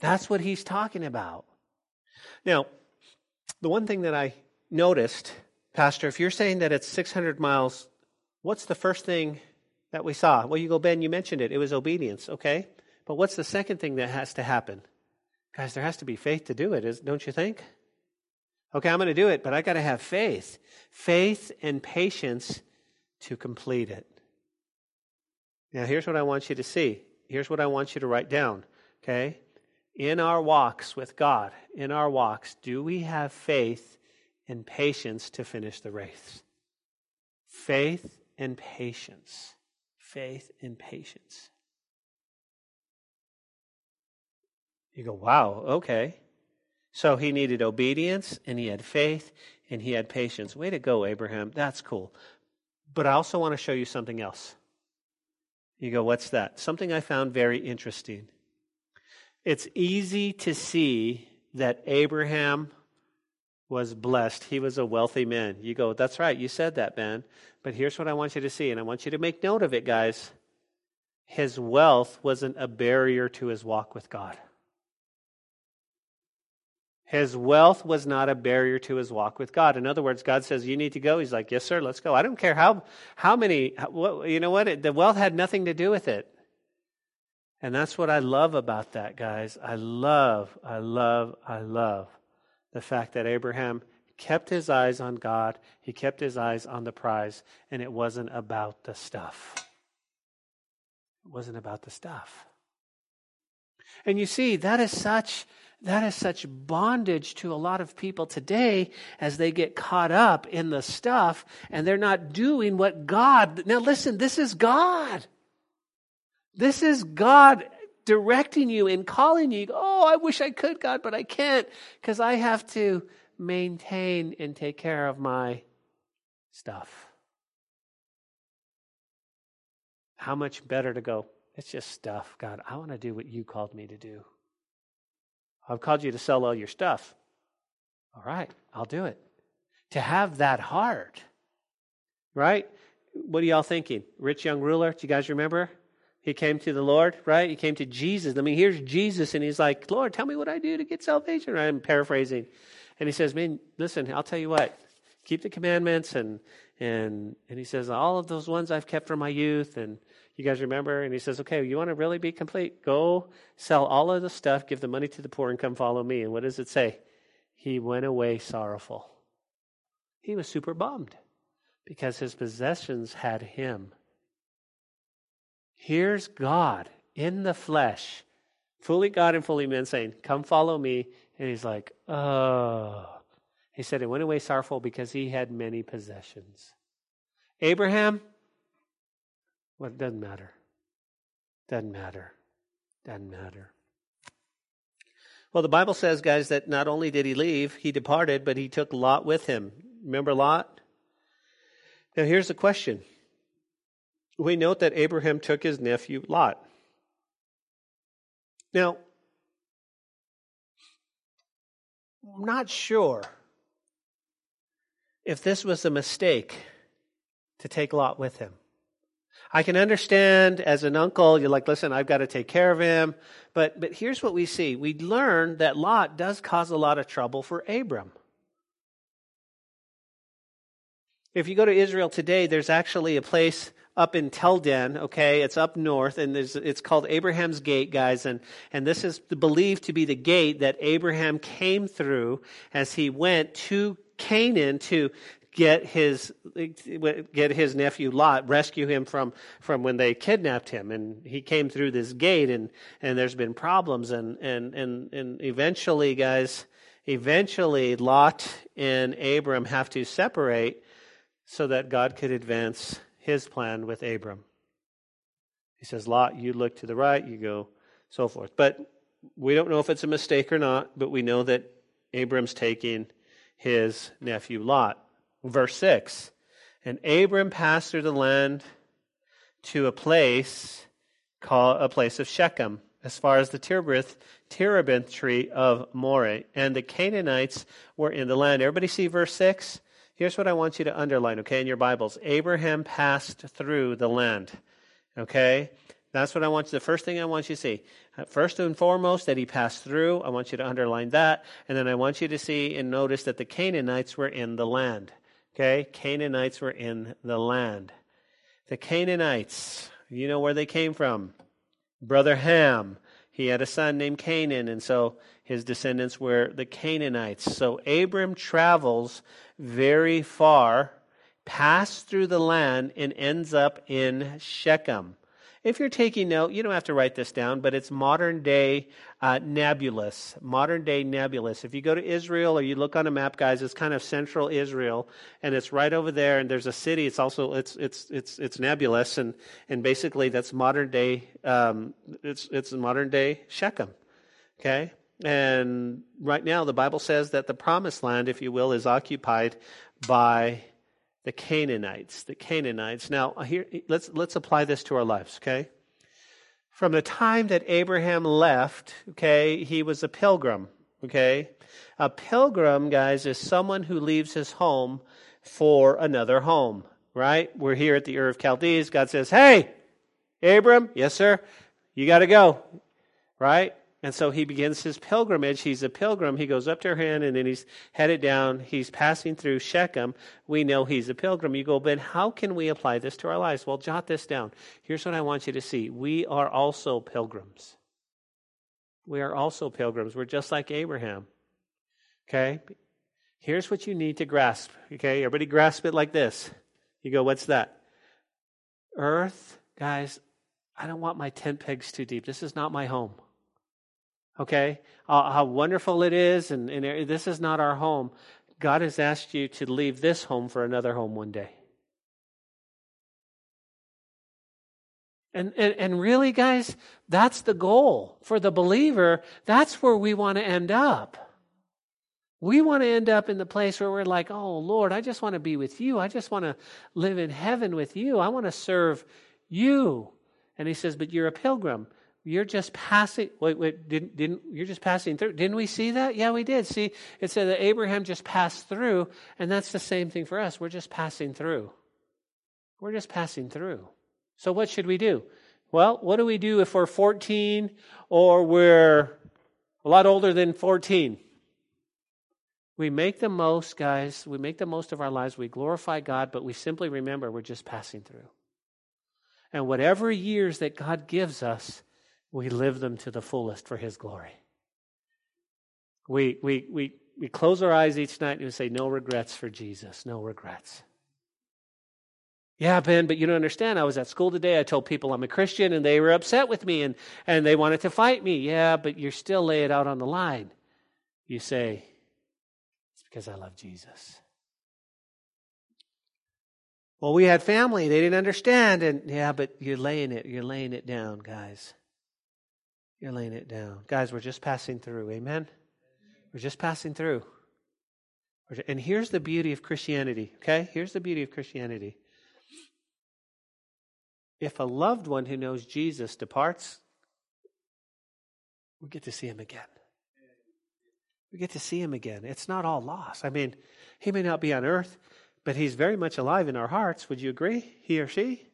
That's what he's talking about. Now, the one thing that I noticed, Pastor, if you're saying that it's 600 miles, what's the first thing that we saw? Well, you go, Ben, you mentioned it. It was obedience, okay? But what's the second thing that has to happen? Guys, there has to be faith to do it, don't you think? Okay, I'm going to do it, but I got to have faith. Faith and patience to complete it. Now, here's what I want you to see. Here's what I want you to write down, okay? In our walks with God, in our walks, do we have faith and patience to finish the race? Faith and patience. Faith and patience. You go, wow, okay. So he needed obedience and he had faith and he had patience. Way to go, Abraham. That's cool. But I also want to show you something else. You go, what's that? Something I found very interesting. It's easy to see that Abraham was blessed. He was a wealthy man. You go, that's right. You said that, Ben. But here's what I want you to see, and I want you to make note of it, guys. His wealth wasn't a barrier to his walk with God. His wealth was not a barrier to his walk with God. In other words, God says, You need to go. He's like, Yes, sir, let's go. I don't care how, how many, what, you know what? The wealth had nothing to do with it. And that's what I love about that, guys. I love, I love, I love the fact that Abraham kept his eyes on God, he kept his eyes on the prize, and it wasn't about the stuff. It wasn't about the stuff. And you see, that is such that is such bondage to a lot of people today as they get caught up in the stuff and they're not doing what God. Now, listen, this is God. This is God directing you and calling you. Oh, I wish I could, God, but I can't because I have to maintain and take care of my stuff. How much better to go? It's just stuff, God. I want to do what you called me to do. I've called you to sell all your stuff. All right, I'll do it. To have that heart, right? What are y'all thinking? Rich young ruler, do you guys remember? He came to the Lord, right? He came to Jesus. I mean, here's Jesus, and he's like, Lord, tell me what I do to get salvation. I'm paraphrasing. And he says, Man, listen, I'll tell you what, keep the commandments and and and he says, All of those ones I've kept from my youth, and you guys remember? And he says, okay, you want to really be complete? Go sell all of the stuff, give the money to the poor, and come follow me. And what does it say? He went away sorrowful. He was super bummed because his possessions had him. Here's God in the flesh, fully God and fully man, saying, Come follow me. And he's like, Oh. He said, He went away sorrowful because he had many possessions. Abraham, well, it doesn't matter. Doesn't matter. Doesn't matter. Well, the Bible says, guys, that not only did he leave, he departed, but he took Lot with him. Remember Lot? Now, here's the question. We note that Abraham took his nephew Lot. Now, I'm not sure if this was a mistake to take Lot with him. I can understand as an uncle, you're like, listen, I've got to take care of him. But, but here's what we see. We learn that Lot does cause a lot of trouble for Abram. If you go to Israel today, there's actually a place up in Tel Dan, okay? It's up north, and it's called Abraham's Gate, guys. And, and this is believed to be the gate that Abraham came through as he went to Canaan to, get his get his nephew Lot, rescue him from from when they kidnapped him, and he came through this gate, and and there's been problems, and and and and eventually, guys, eventually Lot and Abram have to separate so that God could advance His plan with Abram. He says, Lot, you look to the right, you go, so forth. But we don't know if it's a mistake or not, but we know that Abram's taking his nephew Lot. Verse 6 And Abram passed through the land to a place called a place of Shechem, as far as the terebinth, terebinth tree of Moreh, and the Canaanites were in the land. Everybody see verse 6? Here's what I want you to underline, okay, in your Bibles. Abraham passed through the land. Okay? That's what I want you, the first thing I want you to see. Uh, first and foremost, that he passed through. I want you to underline that. And then I want you to see and notice that the Canaanites were in the land. Okay? Canaanites were in the land. The Canaanites, you know where they came from. Brother Ham, he had a son named Canaan, and so his descendants were the Canaanites. So Abram travels very far, passes through the land, and ends up in Shechem. If you're taking note, you don't have to write this down, but it's modern day uh. Modern day Nablus. If you go to Israel or you look on a map, guys, it's kind of central Israel, and it's right over there. And there's a city. It's also it's it's it's it's Nablus, and and basically that's modern day. Um, it's it's modern day Shechem. Okay, and right now the Bible says that the Promised Land, if you will, is occupied by the Canaanites, the Canaanites. Now, here let's let's apply this to our lives, okay? From the time that Abraham left, okay, he was a pilgrim, okay? A pilgrim, guys, is someone who leaves his home for another home, right? We're here at the Ur of Chaldees. God says, "Hey, Abram, yes sir, you got to go." Right? And so he begins his pilgrimage. He's a pilgrim. He goes up to Haran and then he's headed down. He's passing through Shechem. We know he's a pilgrim. You go, Ben, how can we apply this to our lives? Well, jot this down. Here's what I want you to see. We are also pilgrims. We are also pilgrims. We're just like Abraham. Okay? Here's what you need to grasp. Okay? Everybody grasp it like this. You go, what's that? Earth, guys, I don't want my tent pegs too deep. This is not my home okay? Uh, how wonderful it is, and, and this is not our home. God has asked you to leave this home for another home one day. And, and, and really, guys, that's the goal. For the believer, that's where we want to end up. We want to end up in the place where we're like, oh, Lord, I just want to be with you. I just want to live in heaven with you. I want to serve you. And he says, but you're a pilgrim. You're just passing. Wait, wait, didn't, didn't, you're just passing through. Didn't we see that? Yeah, we did. See, it said that Abraham just passed through, and that's the same thing for us. We're just passing through. We're just passing through. So, what should we do? Well, what do we do if we're 14 or we're a lot older than 14? We make the most, guys. We make the most of our lives. We glorify God, but we simply remember we're just passing through. And whatever years that God gives us, we live them to the fullest for His glory. We, we, we, we close our eyes each night and we say, No regrets for Jesus, no regrets. Yeah, Ben, but you don't understand. I was at school today. I told people I'm a Christian and they were upset with me and, and they wanted to fight me. Yeah, but you're still lay it out on the line. You say, It's because I love Jesus. Well, we had family. They didn't understand. And yeah, but you're laying it, you're laying it down, guys. You're laying it down. Guys, we're just passing through. Amen? We're just passing through. And here's the beauty of Christianity, okay? Here's the beauty of Christianity. If a loved one who knows Jesus departs, we get to see him again. We get to see him again. It's not all lost. I mean, he may not be on earth, but he's very much alive in our hearts. Would you agree? He or she?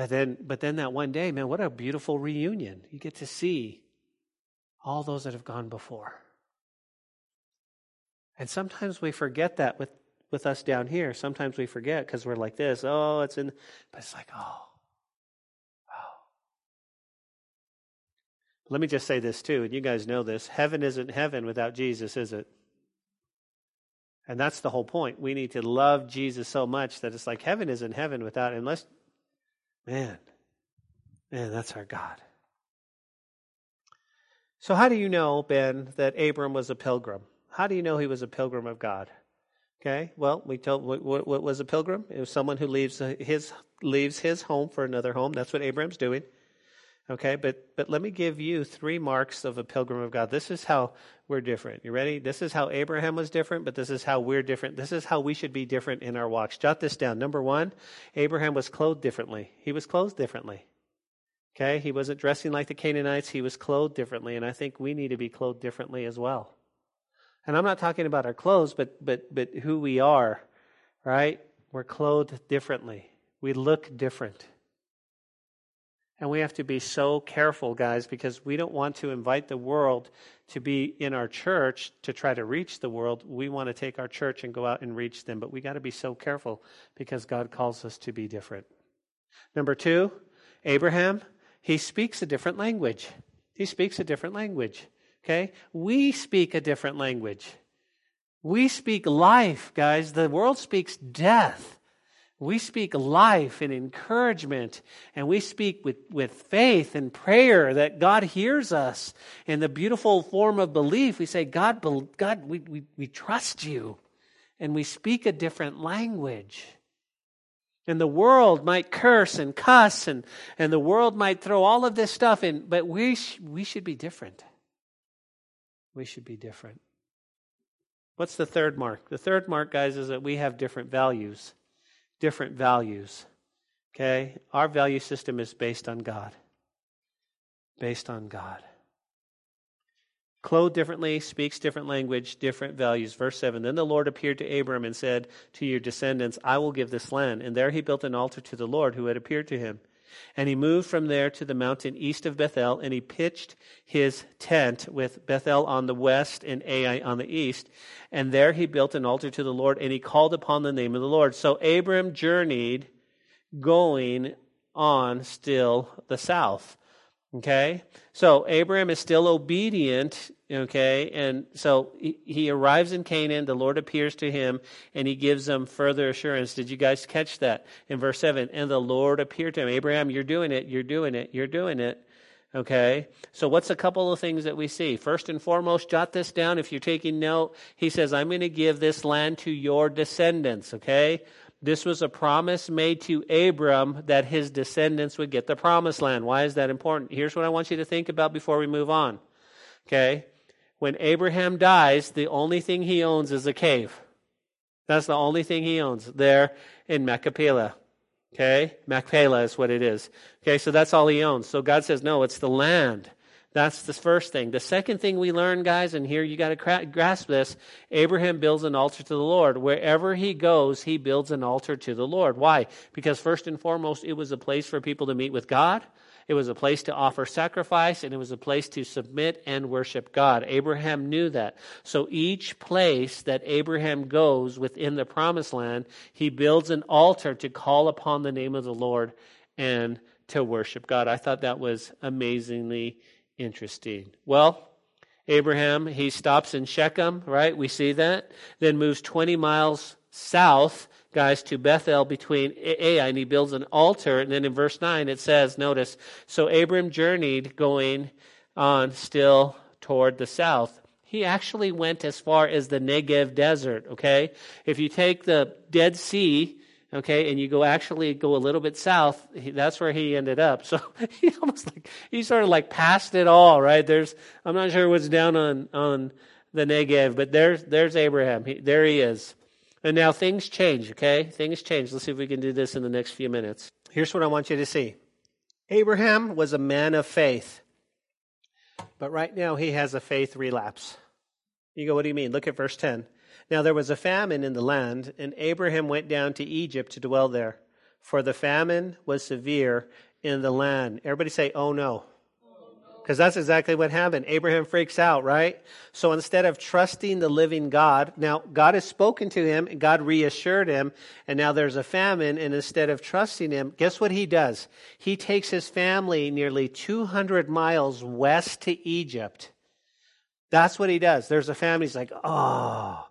But then, but then that one day, man, what a beautiful reunion. You get to see all those that have gone before. And sometimes we forget that with, with us down here. Sometimes we forget because we're like this, oh, it's in, but it's like, oh, oh. Let me just say this too, and you guys know this. Heaven isn't heaven without Jesus, is it? And that's the whole point. We need to love Jesus so much that it's like heaven isn't heaven without, unless Man, man, that's our God. So, how do you know, Ben, that Abram was a pilgrim? How do you know he was a pilgrim of God? Okay, well, we told what, what, what was a pilgrim? It was someone who leaves his leaves his home for another home. That's what Abram's doing. Okay, but but let me give you three marks of a pilgrim of God. This is how we're different. You ready? This is how Abraham was different, but this is how we're different. This is how we should be different in our walks. Jot this down. Number one, Abraham was clothed differently. He was clothed differently. Okay, he wasn't dressing like the Canaanites. He was clothed differently, and I think we need to be clothed differently as well. And I'm not talking about our clothes, but but but who we are, right? We're clothed differently. We look different. And we have to be so careful, guys, because we don't want to invite the world to be in our church to try to reach the world. We want to take our church and go out and reach them. But we got to be so careful because God calls us to be different. Number two, Abraham, he speaks a different language. He speaks a different language. Okay? We speak a different language. We speak life, guys. The world speaks death. We speak life and encouragement, and we speak with, with faith and prayer that God hears us. In the beautiful form of belief, we say, God, God we, we, we trust you. And we speak a different language. And the world might curse and cuss, and, and the world might throw all of this stuff in, but we, sh- we should be different. We should be different. What's the third mark? The third mark, guys, is that we have different values different values. Okay? Our value system is based on God. Based on God. Clothed differently, speaks different language, different values. Verse 7 Then the Lord appeared to Abram and said to your descendants, I will give this land. And there he built an altar to the Lord who had appeared to him. And he moved from there to the mountain east of Bethel, and he pitched his tent with Bethel on the west and Ai on the east. And there he built an altar to the Lord, and he called upon the name of the Lord. So Abram journeyed, going on still the south. Okay? So Abram is still obedient, okay? And so he, arrives in Canaan, the Lord appears to him, and he gives him further assurance. Did you guys catch that in verse 7? And the Lord appeared to him. Abraham, you're doing it, you're doing it, you're doing it. Okay? So what's a couple of things that we see? First and foremost, jot this down if you're taking note. He says, I'm going to give this land to your descendants, okay? This was a promise made to Abram that his descendants would get the promised land. Why is that important? Here's what I want you to think about before we move on. Okay? When Abraham dies, the only thing he owns is a cave. That's the only thing he owns there in Machpelah. Okay? Machpelah is what it is. Okay, so that's all he owns. So God says, no, it's the land. That's the first thing. The second thing we learn, guys, and here you got to grasp this Abraham builds an altar to the Lord. Wherever he goes, he builds an altar to the Lord. Why? Because first and foremost, it was a place for people to meet with God. It was a place to offer sacrifice and it was a place to submit and worship God. Abraham knew that. So each place that Abraham goes within the promised land, he builds an altar to call upon the name of the Lord and to worship God. I thought that was amazingly Interesting. Well, Abraham, he stops in Shechem, right? We see that. Then moves 20 miles south, guys, to Bethel between Ai, and he builds an altar. And then in verse 9 it says, notice, so Abram journeyed going on still toward the south. He actually went as far as the Negev desert, okay? If you take the Dead Sea, okay, and you go actually go a little bit south, that's where he ended up. So he almost like he sort of like passed it all, right? There's I'm not sure what's down on on the Negev, but there's there's Abraham. He, there he is. And now things change, okay? Things change. Let's see if we can do this in the next few minutes. Here's what I want you to see. Abraham was a man of faith. But right now he has a faith relapse. You go, what do you mean? Look at verse 10. Now there was a famine in the land, and Abraham went down to Egypt to dwell there, for the famine was severe in the land. Everybody say, oh no. Because that's exactly what happened. Abraham freaks out, right? So instead of trusting the living God, now God has spoken to him, and God reassured him, and now there's a famine, and instead of trusting him, guess what he does? He takes his family nearly 200 miles west to Egypt. That's what he does. There's a family, he's like, oh,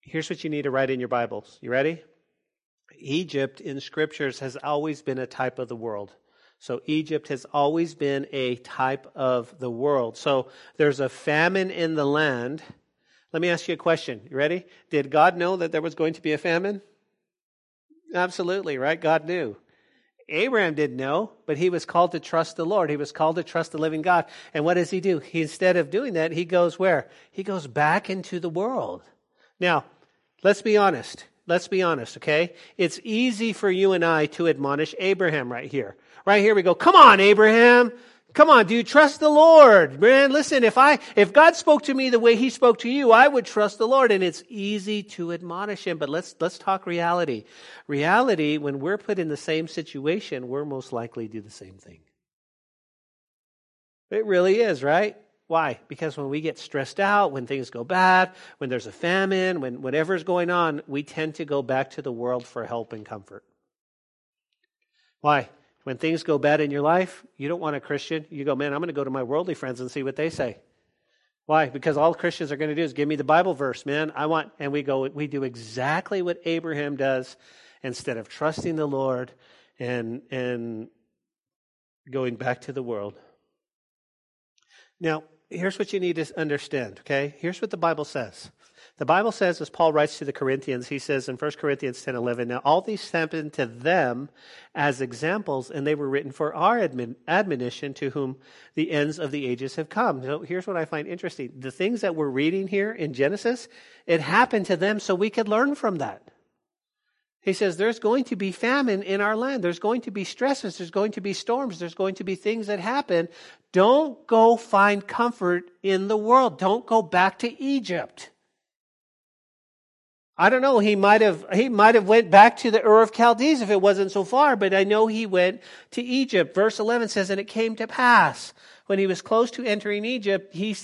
Here's what you need to write in your Bibles. You ready? Egypt in scriptures has always been a type of the world. So Egypt has always been a type of the world. So there's a famine in the land. Let me ask you a question. You ready? Did God know that there was going to be a famine? Absolutely, right? God knew. Abraham didn't know, but he was called to trust the Lord. He was called to trust the living God. And what does he do? He, instead of doing that, he goes where? He goes back into the world. Now, let's be honest. Let's be honest, okay? It's easy for you and I to admonish Abraham right here. Right here we go, come on, Abraham. Come on, do you trust the Lord? Man, listen, if I, if God spoke to me the way he spoke to you, I would trust the Lord. And it's easy to admonish him, but let's, let's talk reality. Reality, when we're put in the same situation, we're most likely to do the same thing. It really is, right? Why? Because when we get stressed out, when things go bad, when there's a famine, when whatever's going on, we tend to go back to the world for help and comfort. Why? When things go bad in your life, you don't want a Christian. You go, man, I'm going to go to my worldly friends and see what they say. Why? Because all Christians are going to do is give me the Bible verse, man. I want, and we go, we do exactly what Abraham does instead of trusting the Lord and, and going back to the world. Now, here's what you need to understand, okay? Here's what the Bible says. The Bible says, as Paul writes to the Corinthians, he says in 1 Corinthians 10 11, Now all these happened to them as examples, and they were written for our admon- admonition to whom the ends of the ages have come. So here's what I find interesting. The things that we're reading here in Genesis, it happened to them so we could learn from that. He says, There's going to be famine in our land. There's going to be stresses. There's going to be storms. There's going to be things that happen. Don't go find comfort in the world. Don't go back to Egypt. I don't know. He might have he might have went back to the Ur of Chaldees if it wasn't so far, but I know he went to Egypt. Verse eleven says, "And it came to pass when he was close to entering Egypt, he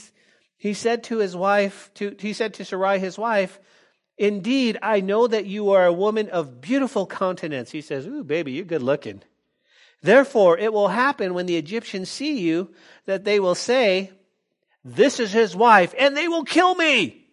he said to his wife, to he said to Sarai his wife, Indeed, I know that you are a woman of beautiful countenance." He says, "Ooh, baby, you're good looking." Therefore, it will happen when the Egyptians see you that they will say, "This is his wife," and they will kill me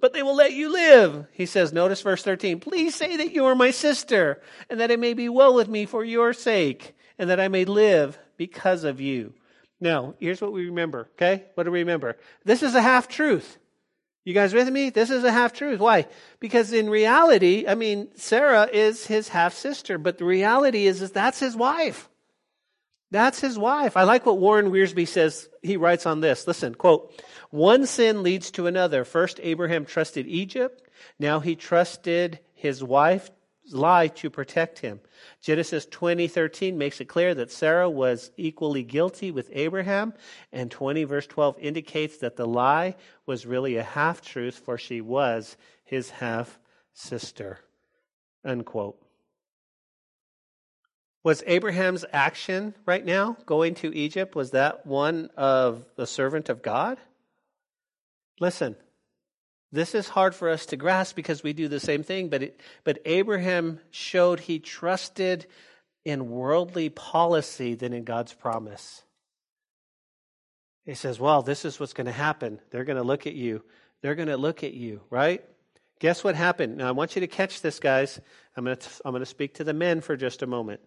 but they will let you live. He says, notice verse 13, please say that you are my sister and that it may be well with me for your sake and that I may live because of you. Now, here's what we remember, okay? What do we remember? This is a half truth. You guys with me? This is a half truth. Why? Because in reality, I mean, Sarah is his half sister, but the reality is, is that's his wife. That's his wife. I like what Warren Wiersbe says. He writes on this. Listen, quote, one sin leads to another. First, Abraham trusted Egypt. Now he trusted his wife's lie to protect him. Genesis 20:13 makes it clear that Sarah was equally guilty with Abraham, and 20 verse 12 indicates that the lie was really a half truth, for she was his half sister. Unquote. Was Abraham's action right now, going to Egypt, was that one of the servant of God? Listen, this is hard for us to grasp because we do the same thing, but, it, but Abraham showed he trusted in worldly policy than in God's promise. He says, Well, this is what's going to happen. They're going to look at you. They're going to look at you, right? Guess what happened? Now, I want you to catch this, guys. I'm going to, I'm going to speak to the men for just a moment.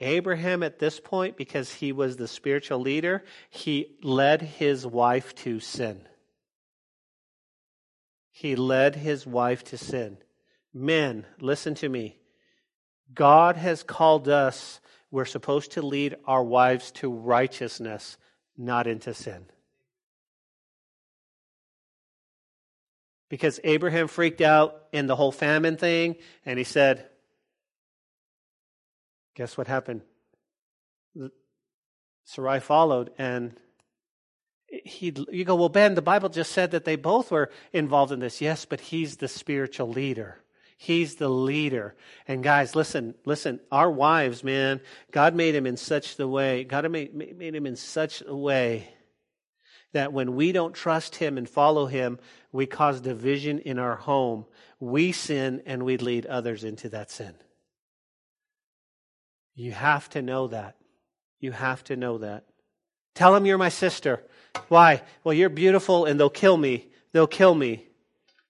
Abraham, at this point, because he was the spiritual leader, he led his wife to sin. He led his wife to sin. Men, listen to me. God has called us, we're supposed to lead our wives to righteousness, not into sin. Because Abraham freaked out in the whole famine thing, and he said, Guess what happened? Sarai followed, and he, you go, well, Ben, the Bible just said that they both were involved in this. Yes, but he's the spiritual leader. He's the leader. And guys, listen, listen, our wives, man, God made him in such the way, God made, made him in such a way that when we don't trust him and follow him, we cause division in our home. We sin and we lead others into that sin. You have to know that. You have to know that. Tell him you're my sister. Why? Well, you're beautiful and they'll kill me. They'll kill me.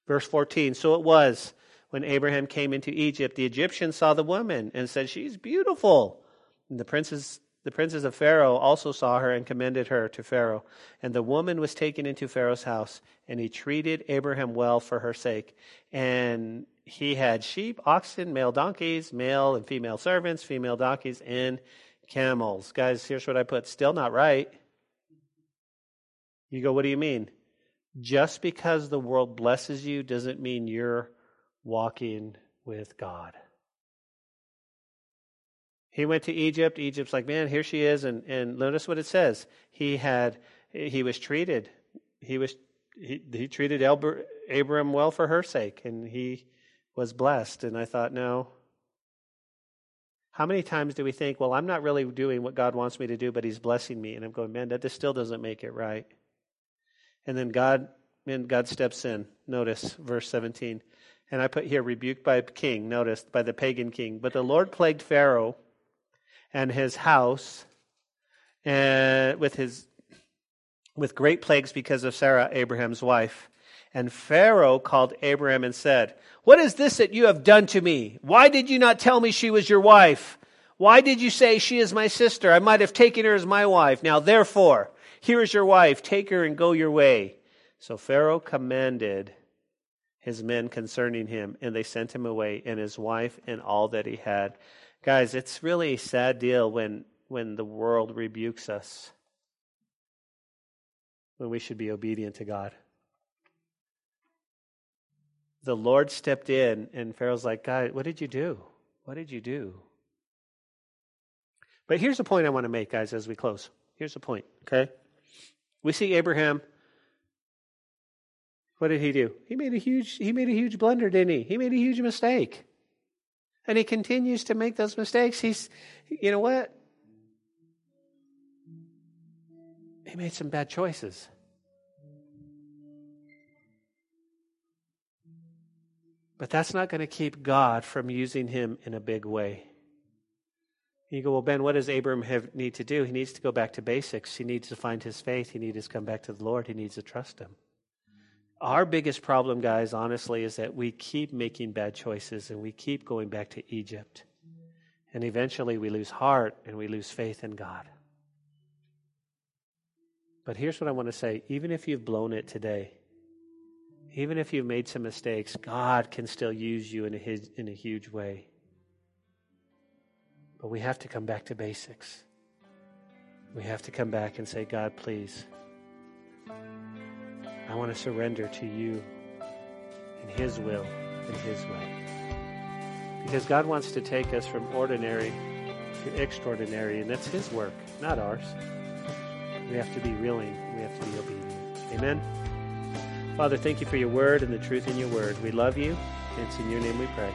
Verse 14. So it was when Abraham came into Egypt, the Egyptians saw the woman and said, She's beautiful. And the princes, the princes of Pharaoh also saw her and commended her to Pharaoh. And the woman was taken into Pharaoh's house, and he treated Abraham well for her sake. And he had sheep, oxen, male donkeys, male and female servants, female donkeys, and camels. Guys, here's what I put still not right. You go, what do you mean? Just because the world blesses you doesn't mean you're walking with God. He went to Egypt. Egypt's like, man, here she is. And, and notice what it says. He had, he was treated, he was, he, he treated Abram well for her sake, and he was blessed. And I thought, no. How many times do we think, well, I'm not really doing what God wants me to do, but he's blessing me? And I'm going, man, that just still doesn't make it right. And then God, and God steps in. Notice verse 17. And I put here, rebuked by a king, notice, by the pagan king. But the Lord plagued Pharaoh and his house and with his with great plagues because of Sarah, Abraham's wife. And Pharaoh called Abraham and said, What is this that you have done to me? Why did you not tell me she was your wife? Why did you say she is my sister? I might have taken her as my wife. Now therefore, here is your wife. Take her and go your way. So Pharaoh commanded his men concerning him, and they sent him away, and his wife, and all that he had. Guys, it's really a sad deal when, when the world rebukes us, when we should be obedient to God. The Lord stepped in, and Pharaoh's like, God, what did you do? What did you do? But here's the point I want to make, guys, as we close. Here's the point, okay? We see Abraham. What did he do? He made a huge he made a huge blunder, didn't he? He made a huge mistake. And he continues to make those mistakes. He's, you know what? He made some bad choices. But that's not going to keep God from using him in a big way. You go, well, Ben, what does Abram have, need to do? He needs to go back to basics. He needs to find his faith. He needs to come back to the Lord. He needs to trust him. Our biggest problem, guys, honestly, is that we keep making bad choices and we keep going back to Egypt. And eventually we lose heart and we lose faith in God. But here's what I want to say even if you've blown it today, even if you've made some mistakes, God can still use you in a, in a huge way. But we have to come back to basics. We have to come back and say, God, please I want to surrender to you in His will, in His way. Because God wants to take us from ordinary to extraordinary, and that's His work, not ours. We have to be willing, we have to be obedient. Amen. Father, thank you for your word and the truth in your word. We love you, and it's in your name we pray.